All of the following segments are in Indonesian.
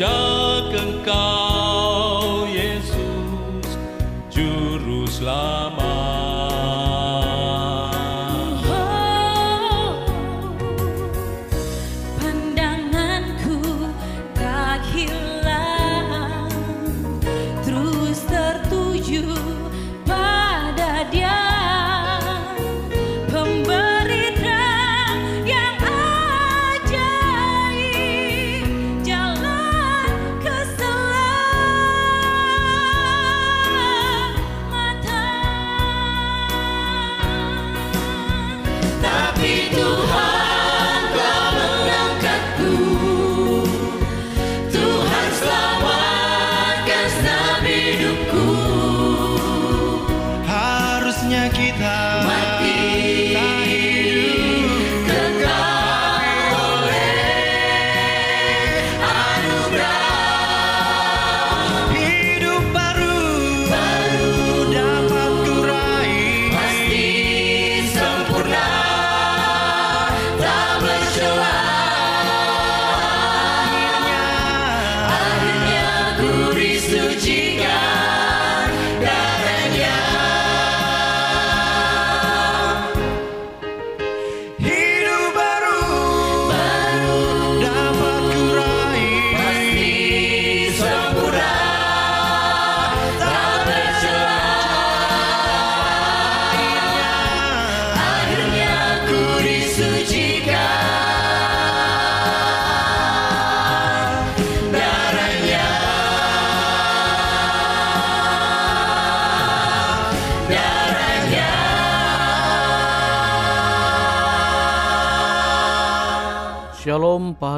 这更高。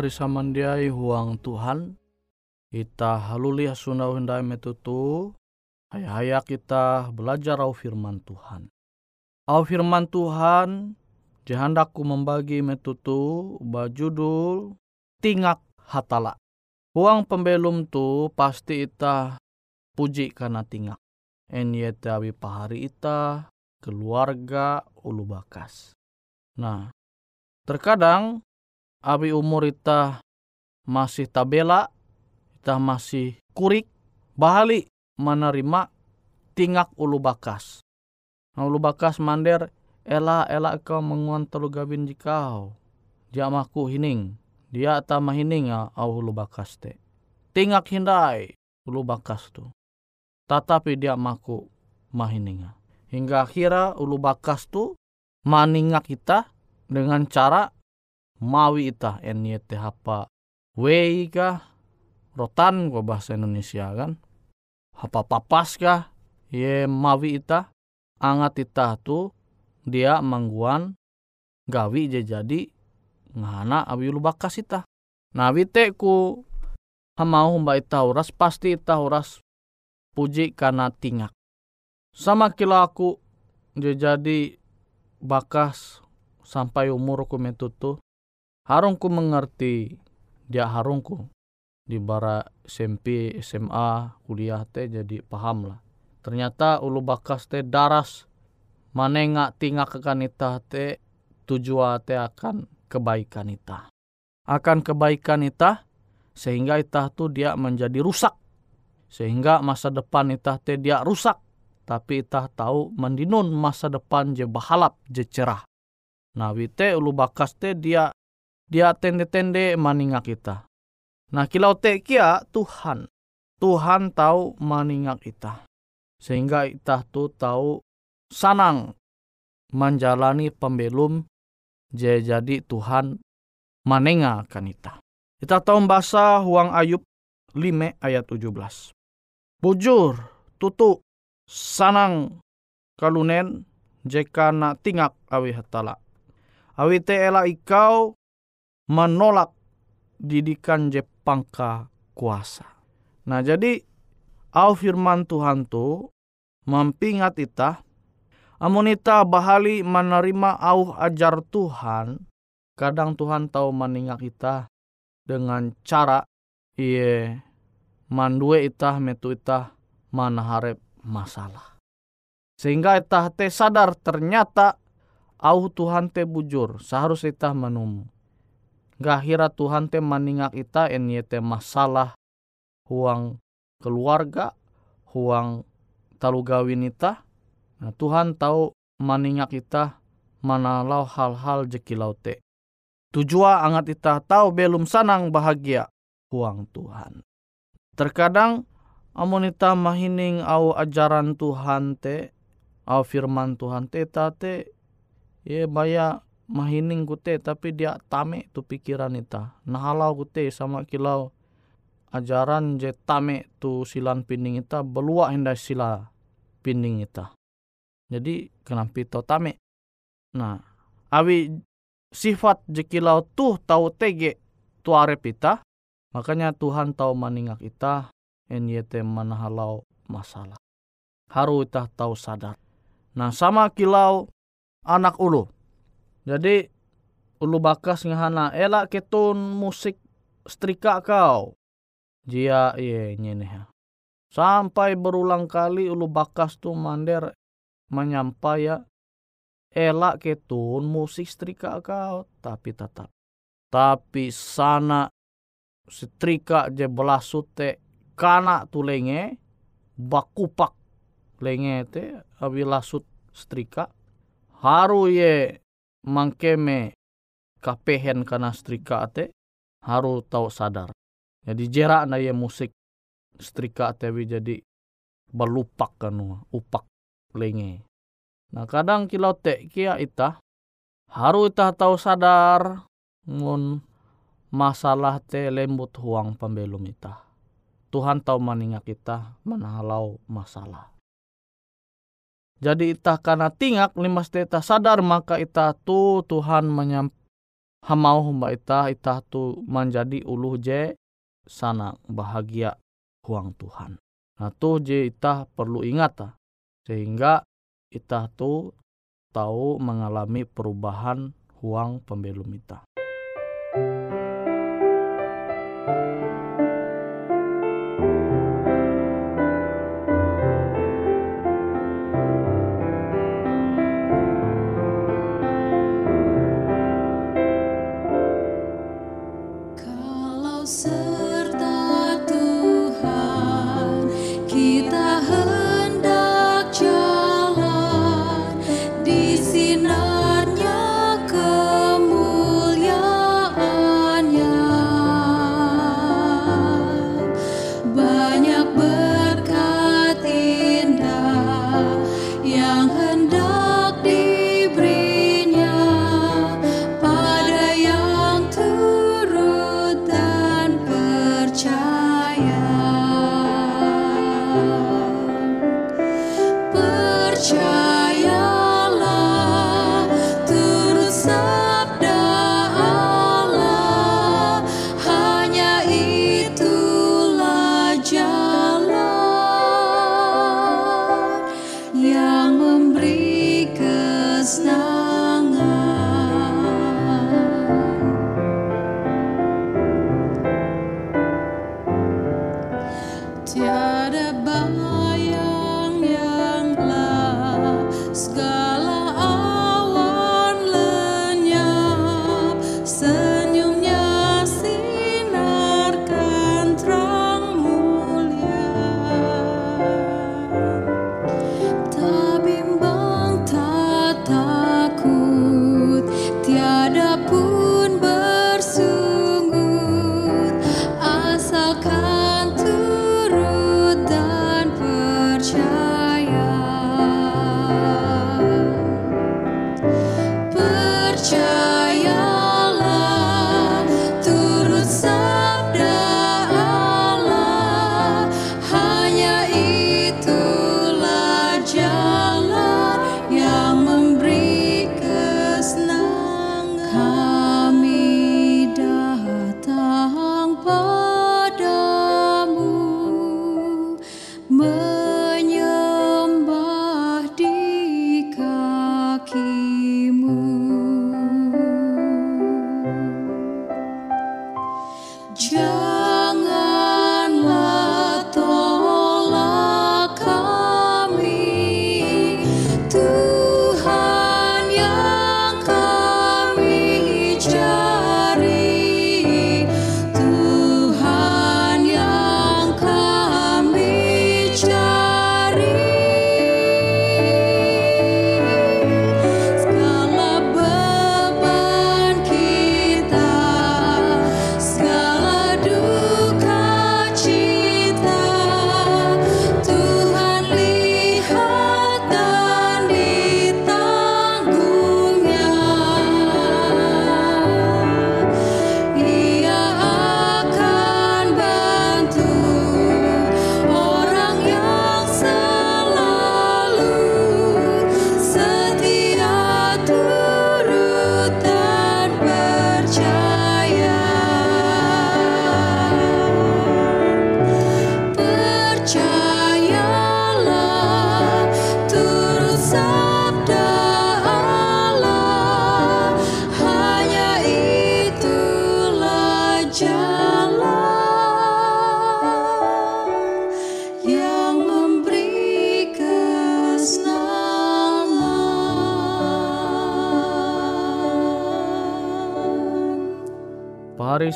Shalom pahari samandiai huang Tuhan. Ita haluli asuna hendai metutu. Haya-haya kita belajar au firman Tuhan. Au firman Tuhan jahandaku membagi metutu bajudul tingak hatala. Huang pembelum tu pasti ita puji karena tingak. Enyete awi pahari ita, keluarga, ulu bakas. Nah, terkadang abi umur ita masih tabela, ita masih kurik, bahali menerima tingak ulu bakas. Nah, ulu bakas mander, ela ela kau menguan telu gabin jikau. Dia maku hining, dia ta mahining ya au ulu bakas te. Tingak hindai ulu bakas tu. Tetapi dia maku mahininga. Hingga akhirnya ulu bakas tu maningak kita dengan cara mawi ita NYT hapa wei kah rotan gua bahasa Indonesia kan? Hapa papas kah ye mawi ita angat ita tu dia mangguan gawi je jadi ngana abi bakas ita. Nah wite ku hamau mbak ita uras pasti ita uras puji karena tingak. Sama kila aku je jadi bakas sampai umurku metutu harungku mengerti dia harungku. Di bara SMP SMA kuliah teh jadi paham lah ternyata ulu bakas teh daras. Manenga tingak kekan ita teh tujuan teh akan kebaikan ita akan kebaikan ita sehingga ita tuh dia menjadi rusak. Sehingga masa depan ita teh dia rusak. Tapi ita tahu mendinun masa depan je bahalap je cerah. Nah, wite ulu bakas te dia dia tende-tende maningak kita. Nah, kilau te kia Tuhan. Tuhan tahu maningak kita. Sehingga kita tu tahu sanang menjalani pembelum jadi Tuhan manenga kan kita. Kita tahu bahasa Huang Ayub 5 ayat 17. Bujur, tutu, sanang kalunen jeka na tingak awi hatala awite ela ikau menolak didikan je pangka kuasa. Nah jadi au firman Tuhan tu mempingat ita amun ita bahali menerima au ajar Tuhan kadang Tuhan tahu meningak ita dengan cara iye mandue ita metu ita manaharep masalah. Sehingga ita te sadar ternyata au Tuhan te bujur seharus ita menum. Gahira Tuhan te maningak ita en te masalah huang keluarga, huang talu gawin ita. Nah, Tuhan tahu maningak ita manalau hal-hal jekilau te. Tujua angat ita tahu belum sanang bahagia huang Tuhan. Terkadang amun ita mahining au ajaran Tuhan te, au firman Tuhan te, te ye baya mahining kute tapi dia tame tu pikiran ita. Nahalau kute sama kilau ajaran je tame tu silan pining ita belua hendak sila pining ita. Jadi kenapa itu tame? Nah awi sifat je kilau tuh tahu tege tu arep ita makanya Tuhan tahu maningak ita en yete manahalau masalah. Haru ita tahu sadar. Nah sama kilau anak ulu. Jadi ulu bakas ngahana ela ketun musik setrika kau. Jia iye nyene Sampai berulang kali ulu bakas tu mander menyampai ya elak ketun musik setrika kau tapi tetap tapi sana setrika je belasute kana tu lenge bakupak lenge te abi lasut setrika haru ye mangkeme kapehen kana strika ate haru tau sadar. Jadi jerak na ye musik strika ate jadi belupak kanu upak lenge. Nah kadang kilau te kia ita haru ita tau sadar ngun masalah te lembut huang pembelum ita. Tuhan tahu maningak kita menahalau masalah. Jadi itah karena tingak limas teta sadar maka itah tu Tuhan menyam, hamau humba ita ita tu menjadi uluh je sana bahagia huang Tuhan. Nah tu je ita perlu ingat ta. Sehingga ita tu tahu mengalami perubahan huang pembelum ita.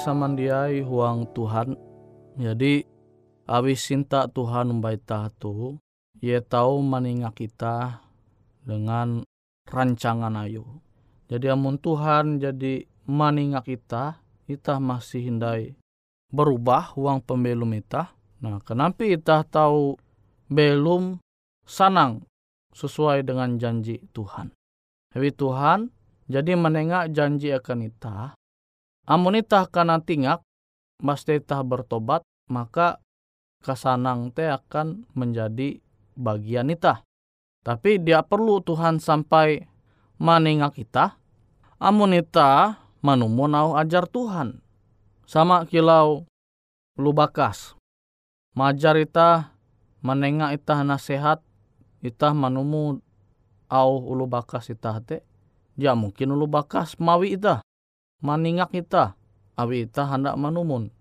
Samandiai huang Tuhan. Jadi awi sinta Tuhan membaita tu, ia tahu meningat kita dengan rancangan ayu. Jadi amun Tuhan jadi meningat kita, kita masih hindai berubah uang pembelum kita. Nah, kenapa kita tahu belum sanang sesuai dengan janji Tuhan. Tapi Tuhan jadi menengak janji akan kita. Amun kita akan tingak, mesti kita bertobat, maka kesanang te akan menjadi bagian kita. Tapi dia perlu Tuhan sampai menengak kita. Amun kita manumun au ajar Tuhan. Sama kilau lu bakas. Majar ita menengah ita nasehat ita manumu au ulu bakas ita te. Ya mungkin ulu bakas mawi ita. Maningak ita. Awi ita hendak manumun.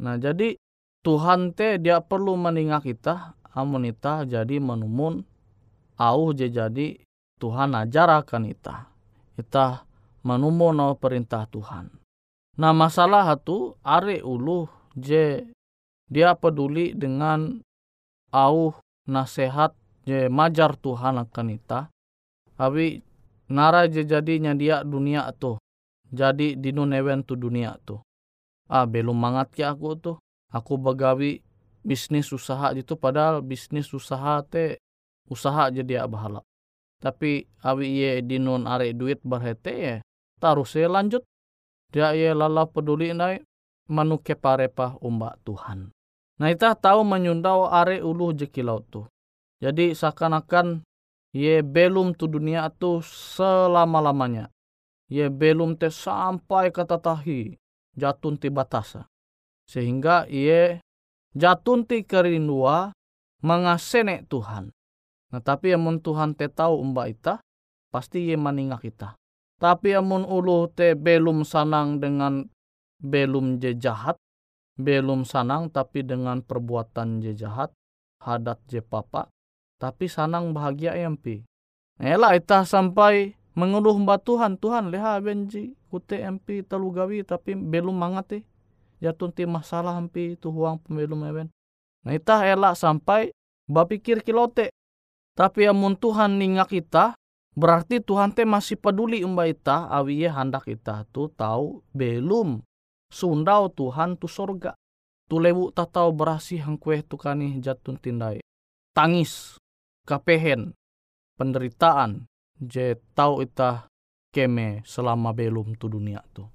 Nah jadi Tuhan te dia perlu meningak kita amun ita jadi menumun au je jadi Tuhan ajar akan ita. Ita menumun au perintah Tuhan. Nah masalah itu are ulu je dia peduli dengan au nasihat je majar Tuhan akan ita. Tapi nara je jadinya dia dunia tu. Jadi di newen tu dunia tu. Ah belum mangat ki aku tuh aku begawi bisnis usaha gitu padahal bisnis usaha te usaha jadi bahala. Tapi awi ye dinun are duit berhete ye taruh saya lanjut. Dia ye lala peduli nai manu keparepa umba Tuhan. Nah kita tahu menyundau are ulu jekilau tu. Jadi seakan-akan ye belum tu dunia tu selama-lamanya ye belum te sampai kata tahi jatun ti batasa sehingga ia jatun ti kerindua mengasene Tuhan. Nah, tapi amun Tuhan te tahu umba ita, pasti ia meningak kita. Tapi amun ulu te belum sanang dengan belum je jahat, belum sanang tapi dengan perbuatan je jahat, hadat je papa, tapi sanang bahagia empi. Ela ita sampai mengeluh mbak Tuhan, Tuhan leha benji kute empi telu gawi tapi belum mangati jatun ti masalah hampi tu huang pemilu mewen. Nah itah elak sampai bapikir kilote. Tapi amun Tuhan ningak kita, berarti Tuhan te masih peduli umba ita, awi ye hendak kita tu tahu belum sundau Tuhan tu sorga. Tu lewu tak tahu berasih hang kue tu kani jatun tindai. Tangis, kapehen, penderitaan, je tahu ita keme selama belum tu dunia tu.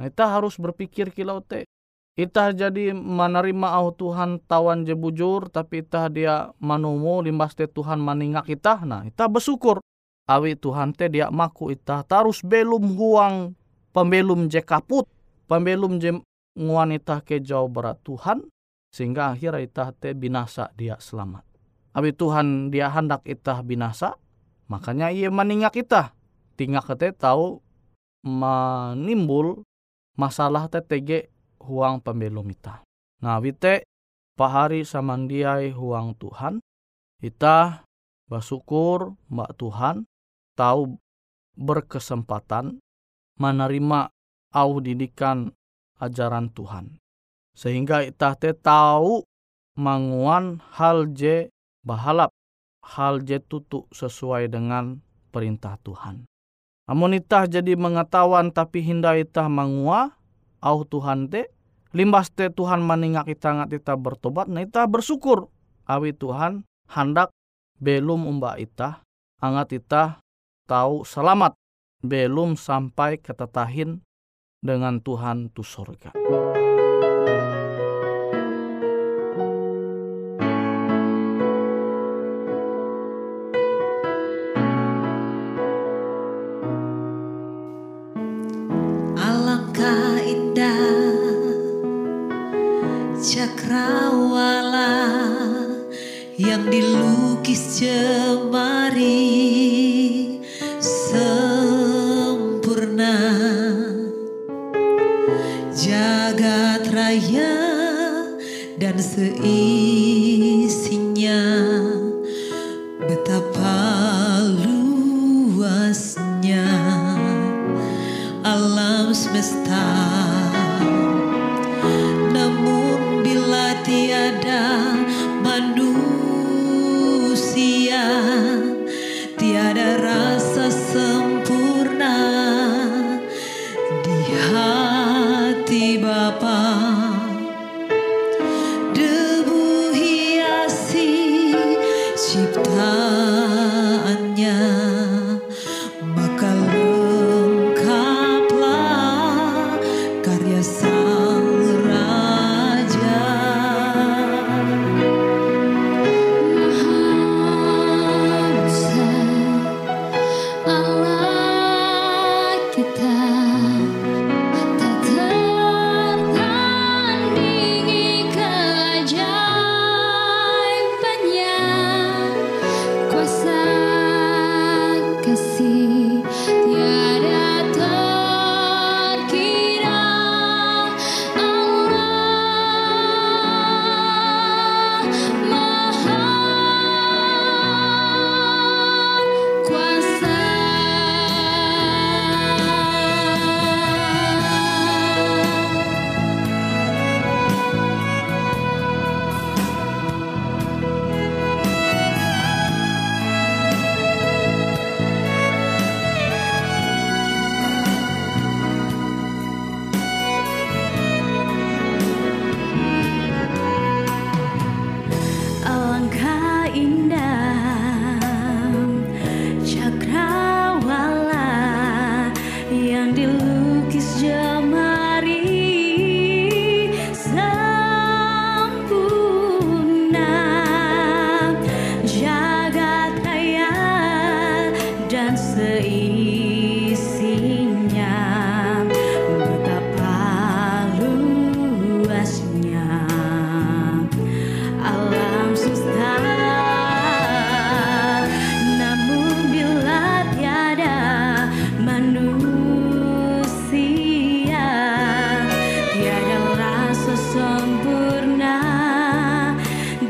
Nah, kita harus berpikir kilau te. Kita jadi menerima au Tuhan tawan je bujur, tapi kita dia manumu limbas te Tuhan meningak kita. Nah, kita bersyukur. Awi Tuhan te dia maku kita tarus belum huang pembelum je kaput, pembelum je wanita ke jauh berat Tuhan, sehingga akhirnya kita te binasa dia selamat. Awi Tuhan dia hendak kita binasa, makanya ia meningak kita. Tinggal kita tahu menimbul masalah TTG huang pembelum ita. Nah, wite pahari samandiai huang Tuhan, kita bersyukur mbak Tuhan tahu berkesempatan menerima au didikan ajaran Tuhan. Sehingga kita te tahu manguan hal je bahalap, hal je tutu sesuai dengan perintah Tuhan. Amun itah jadi mengetahuan tapi hinda itah mangua au Tuhan te limbas te Tuhan meningak kita ngat kita bertobat nah itah bersyukur awi Tuhan hendak belum umba itah angat itah tahu selamat belum sampai ketetahin dengan Tuhan tu sorga. Cakrawala yang dilukis jemari. Sempurna. Jagat raya dan seisinya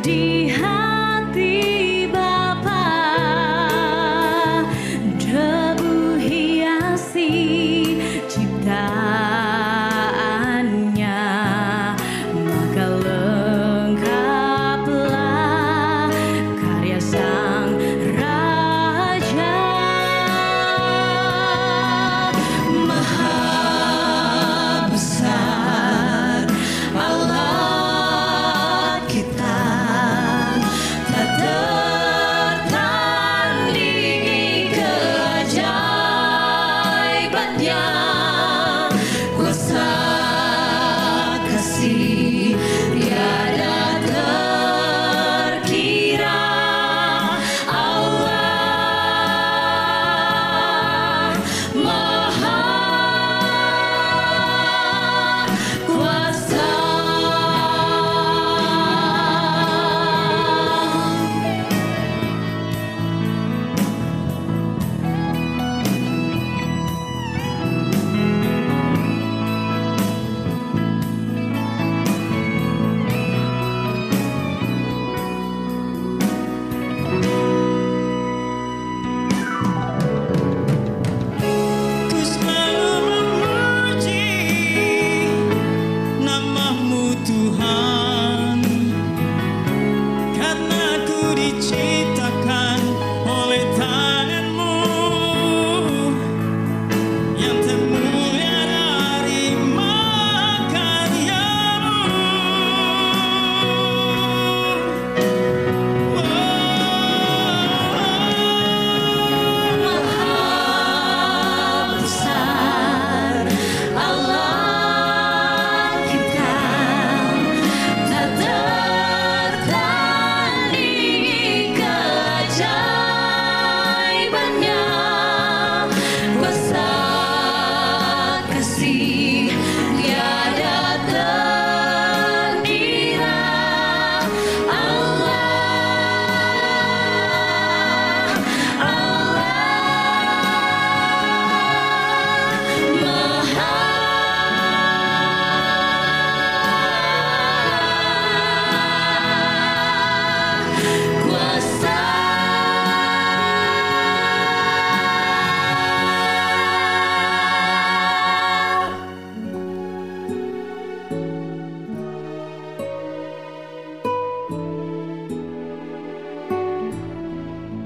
Deep.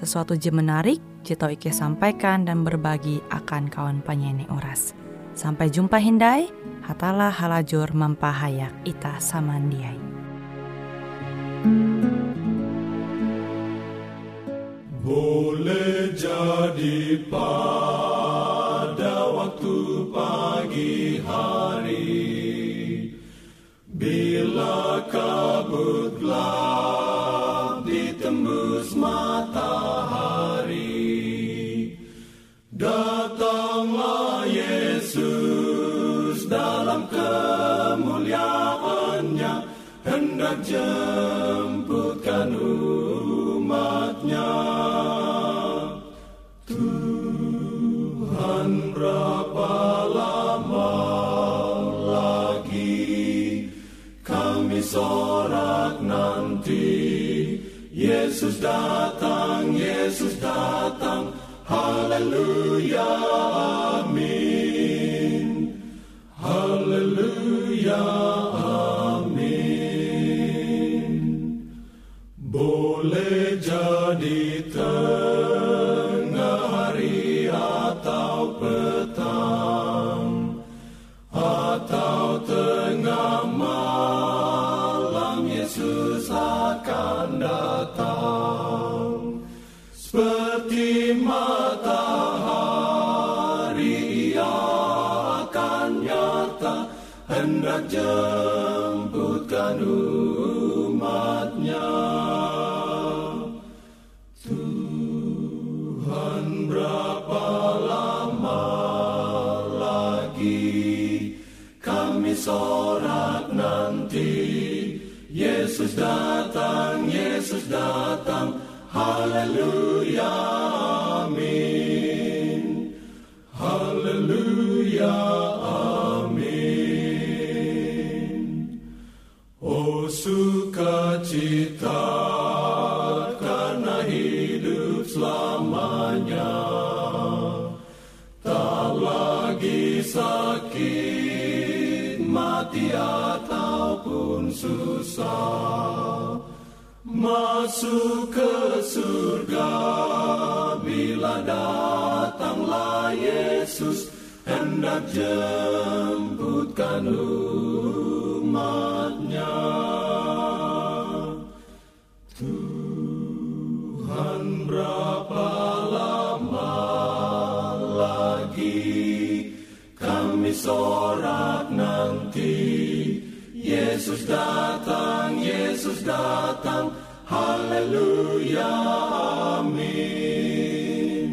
sesuatu je menarik, tau Ike sampaikan dan berbagi akan kawan penyanyi Uras. Sampai jumpa Hindai, hatalah halajur mempahayak ita samandiai. Boleh jadi pada waktu pagi hari Bila kabut gelap Hendak jemputkan umatnya. Tuhan berapa lama lagi kami sorak nanti? Yesus datang, Yesus datang. Haleluya, jemputkan umatnya Tuhan berapa lama lagi kami sorak nanti? Yesus datang, Yesus datang, haleluya, Masuk ke surga bila datanglah Yesus Hendak jemputkan umatnya. Tuhan berapa lama lagi kami sorak nanti Yesus datang, Yesus datang, haleluya, amin.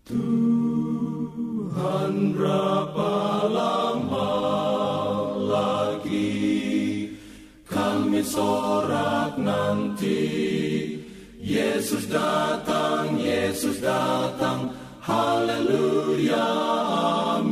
Tuhan berapa lama lagi kami sorak nanti Yesus datang, Yesus datang, haleluya, amin.